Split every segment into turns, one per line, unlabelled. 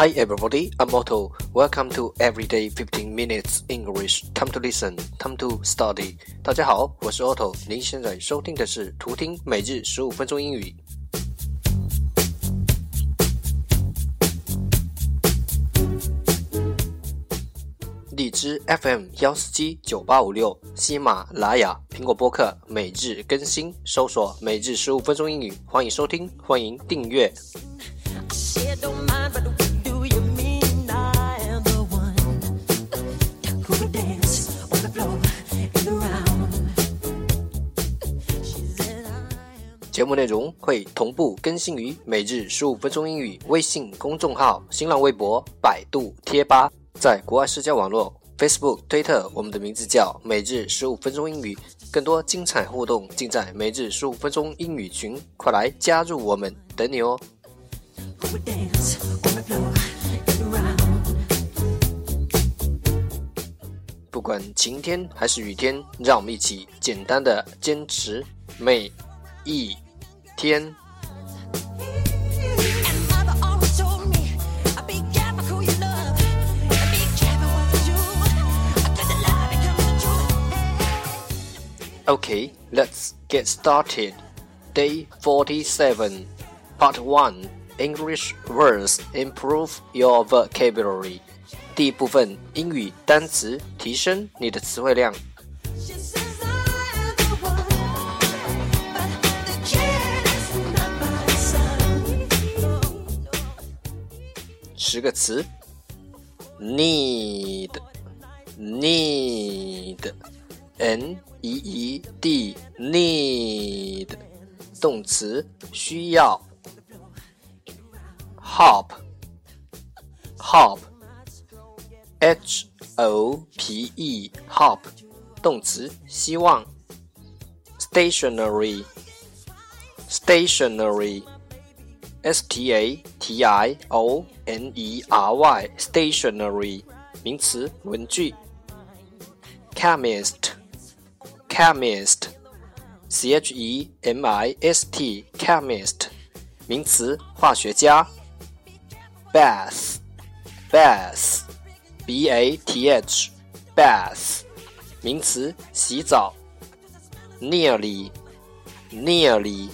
Hi everybody, I'm Otto. Welcome to Everyday 15 Minutes English. Time to listen, time to study. 大家好，我是 Otto。您现在收听的是图听每日十五分钟英语。荔枝 FM 幺四七九八五六，喜马拉雅、苹果播客每日更新，搜索“每日十五分钟英语”，欢迎收听，欢迎订阅。节目内容会同步更新于“每日十五分钟英语”微信公众号、新浪微博、百度贴吧，在国外社交网络 Facebook、推特，我们的名字叫“每日十五分钟英语”。更多精彩互动尽在“每日十五分钟英语群”，快来加入我们，等你哦！不管晴天还是雨天，让我们一起简单的坚持每一天。Okay, let's get started. Day 47, Part 1 English words improve your vocabulary. 第一部分英语单词，提升你的词汇量。十个词：need，need，n e e d，need，动词，需要。hop，hop hop，hop，h o p e，hop，动词，希望。stationery，stationery。S T A T I O N E R Y stationery 名词文具。Chemist chemist C H E M I S T chemist 名词化学家。Bath bath B A T H bath 名词洗澡。Nearly nearly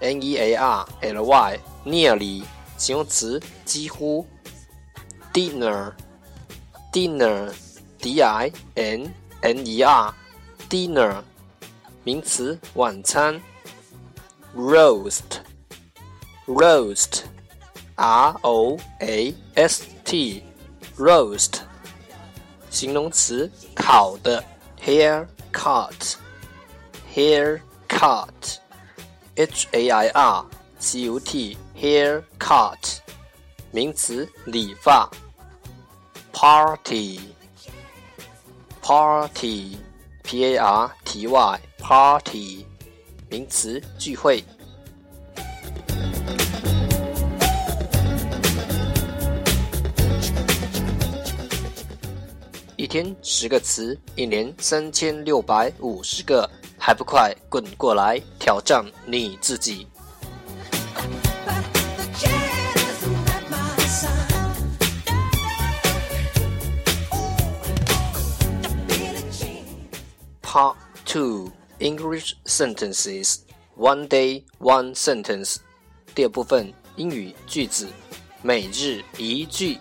N E A R L Y nearly 形容词，几乎。dinner，dinner，d i n n e r，dinner，名词，晚餐。roast，roast，r o a s t，roast， 形容词，烤的。hair cut，hair cut，h a i r c u t。Hair cut，名词，理发。Party，party，p a r t y，party，名词，聚会。天十个词，一年三千六百五十个，还不快滚过来挑战你自己！Part two English Sentences One Day One Sentence 第二部分英语句子每日一句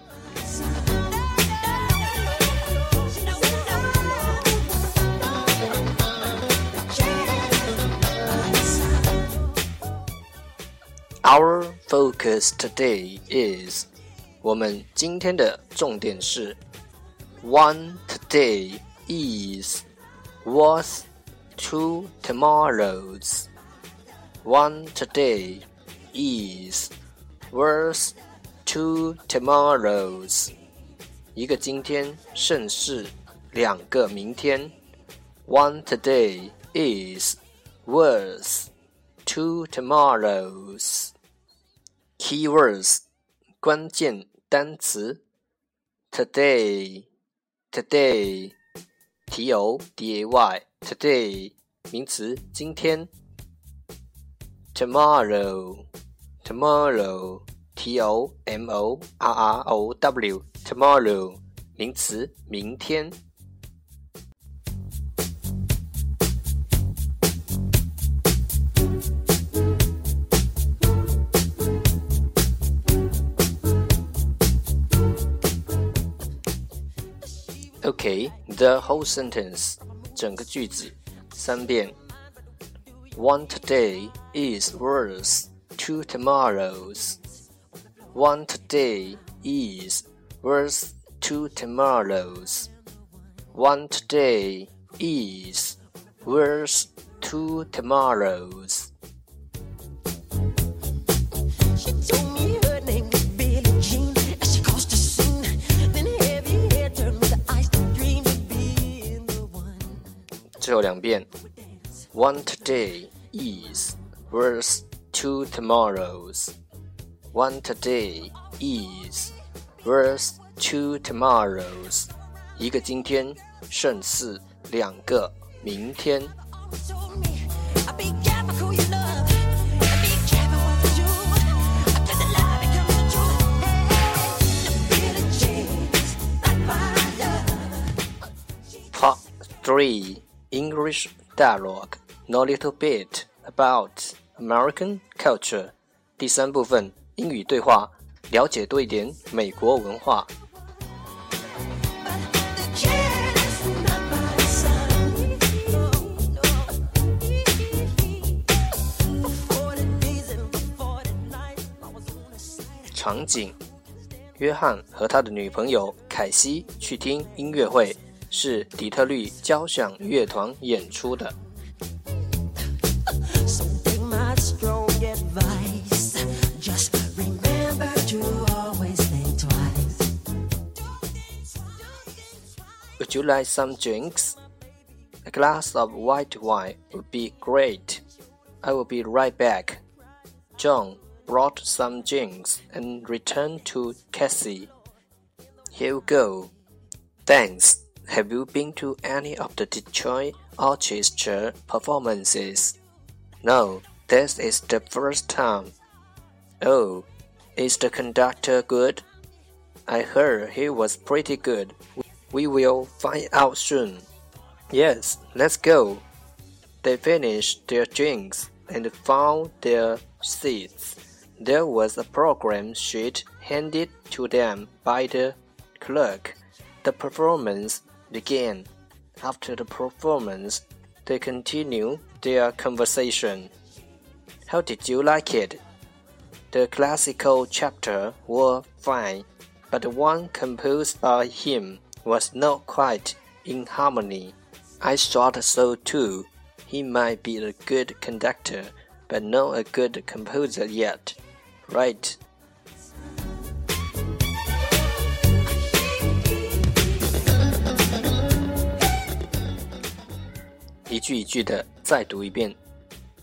Our focus today is 我们今天的重点是 One today is worth two tomorrows. One today is worth two tomorrows. 一个今天胜似两个明天。One today is worth two tomorrows. Keywords 关键单词 today today T O D A Y today 名词今天。Tomorrow tomorrow T O M O R R O W，tomorrow，名词，明天。 Okay, the whole sentence，整个句子，三遍。One today is worth two tomorrows. One today is worth two tomorrows. One today is worth two tomorrows. 最后两遍。one today is worth two tomorrows. One today is worth two tomorrows. 一个今天胜似两个明天。Part three English dialogue know a little bit about American culture。第三部分英语对话，了解多一点美国文化。场景：约翰和他的女朋友凯西去听音乐会，是底特律交响乐团演出的。Would you like some drinks? A glass of white wine would be great. I will be right back. John brought some drinks and returned to Cassie. Here you go. Thanks. Have you been to any of the Detroit Orchestra performances? No, this is the first time. Oh, is the conductor good? I heard he was pretty good. We will find out soon. Yes, let's go. They finished their drinks and found their seats. There was a program sheet handed to them by the clerk. The performance began. After the performance, they continued their conversation. How did you like it? The classical chapter were fine, but the one composed by him was not quite in harmony. I thought so too. He might be a good conductor, but not a good composer yet. Right. 一句一句的再读一遍。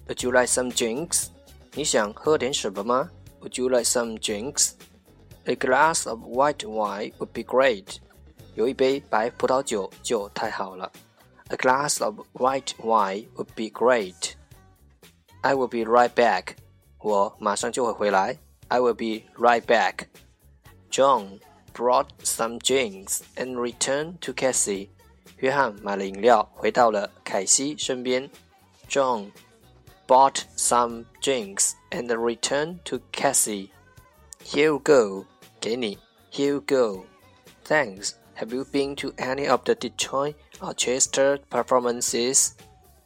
Would you like some drinks？你想喝点什么吗？Would you like some drinks？A glass of white wine would be great. 有一杯白葡萄酒就太好了。A glass of white wine would be great. I will be right back. 我马上就会回来。I will be right back. John brought some drinks and returned to Cassie. 约翰买了饮料，回到了凯西身边。John bought some drinks and returned to Cassie. Here you go. 给你。Here you go. Thanks. Have you been to any of the Detroit Orchestra performances?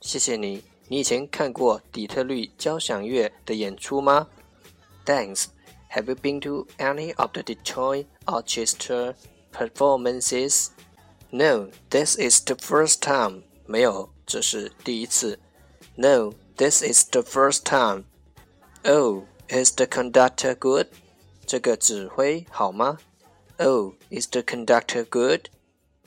谢谢你。你以前看过底特律交响乐的演出吗？Thanks. Have you been to any of the Detroit Orchestra performances? No, this is the first time. 没有，这是第一次。No, this is the first time. Oh, is the conductor good? 这个指挥好吗？Oh, is the conductor good?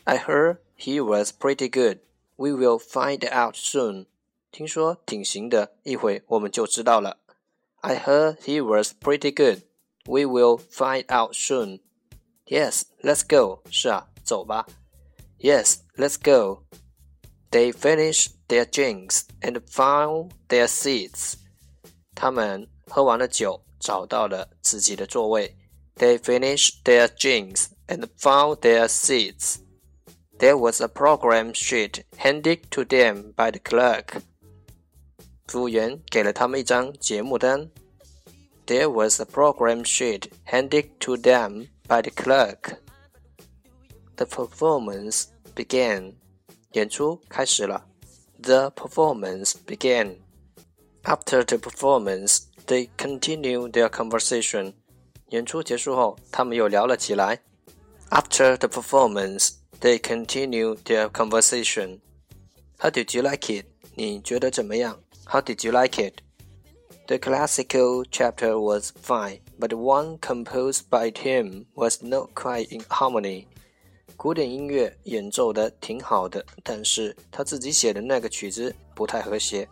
I heard he was pretty good. We will find out soon. 听说挺行的，一会我们就知道了。I heard he was pretty good. We will find out soon. Yes, let's go. 是啊，走吧。 Yes, let's go. They finished their drinks and found their seats. 他们喝完了酒，找到了自己的座位。They finished their drinks and found their seats. There was a program sheet handed to them by the clerk. 服务员给了他们一张节目单。There was a program sheet handed to them by the clerk. The performance began. 演出开始了。The performance began. After the performance, they continued their conversation. 演出结束后，他们又聊了起来。After the performance, they continued their conversation. How did you like it? 你觉得怎么样？How did you like it? The classical chapter was fine, but the one composed by him was not quite in harmony. 古典音乐演奏的挺好的，但是他自己写的那个曲子不太和谐。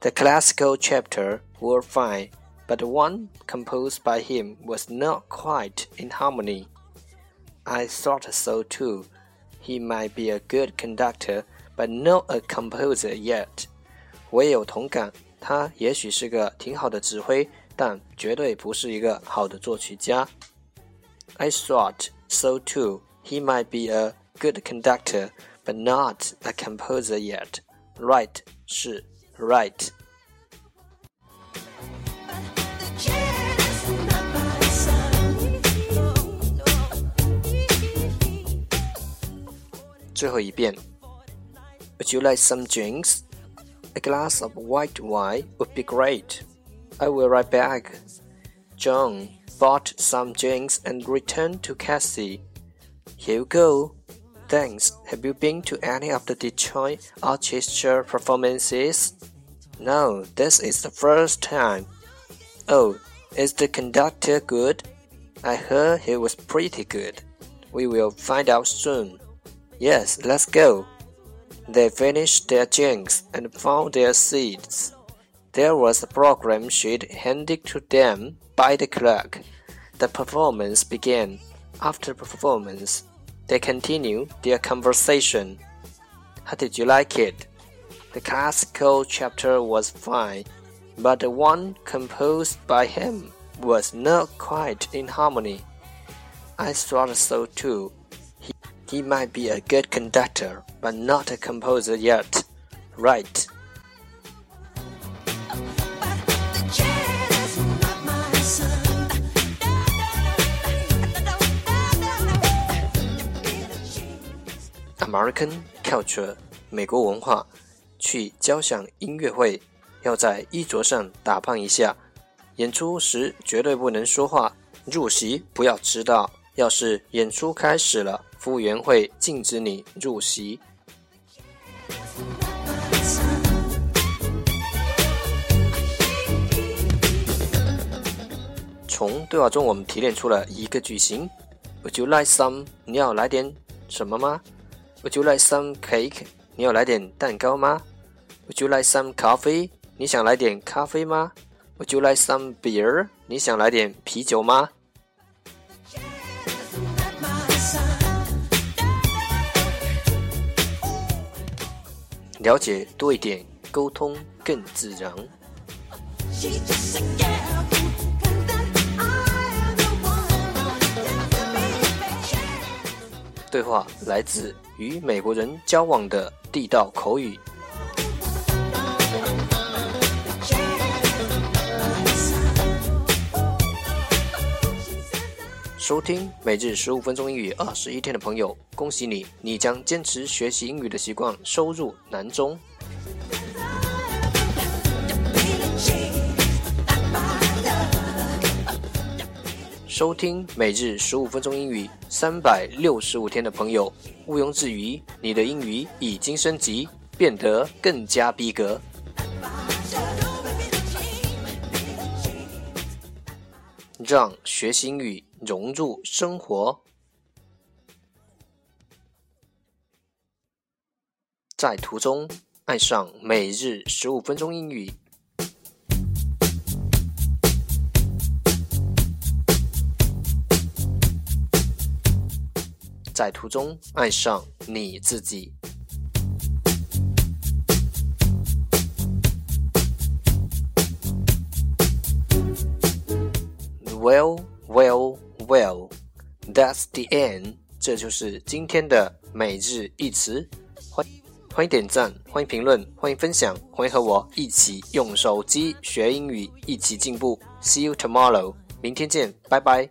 The classical chapter were fine, but the one composed by him was not quite in harmony. I thought so too. He might be a good conductor, but not a composer yet. 我也有同感，他也许是个挺好的指挥，但绝对不是一个好的作曲家。I thought so too. He might be a good conductor, but not a composer yet. Right 是 right. Would you like some drinks? A glass of white wine would be great. I will write back. John bought some drinks and returned to Cassie. Here you go. Thanks. Have you been to any of the Detroit Orchestra performances? No, this is the first time. Oh, is the conductor good? I heard he was pretty good. We will find out soon. Yes, let's go. They finished their drinks and found their seats. There was a program sheet handed to them by the clerk. The performance began. After performance, they continued their conversation. How did you like it? The classical chapter was fine, but the one composed by him was not quite in harmony. I thought so too. He, he might be a good conductor, but not a composer yet. Right. （American culture，美国文化）去交响音乐会要在衣着上打扮一下，演出时绝对不能说话，入席不要迟到。要是演出开始了，服务员会禁止你入席。从对话中，我们提炼出了一个句型：Would you like some？你要来点什么吗？Would you like some cake？你要来点蛋糕吗？Would you like some coffee？你想来点咖啡吗？Would you like some beer？你想来点啤酒吗？了解多一点，沟通更自然。对话来自与美国人交往的地道口语。收听每日十五分钟英语二十一天的朋友，恭喜你，你将坚持学习英语的习惯收入囊中。收听每日十五分钟英语三百六十五天的朋友，毋庸置疑，你的英语已经升级，变得更加逼格。让学习英语融入生活，在途中爱上每日十五分钟英语。在途中爱上你自己。Well, well, well. That's the end. 这就是今天的每日一词。欢欢迎点赞，欢迎评论，欢迎分享，欢迎和我一起用手机学英语，一起进步。See you tomorrow. 明天见，拜拜。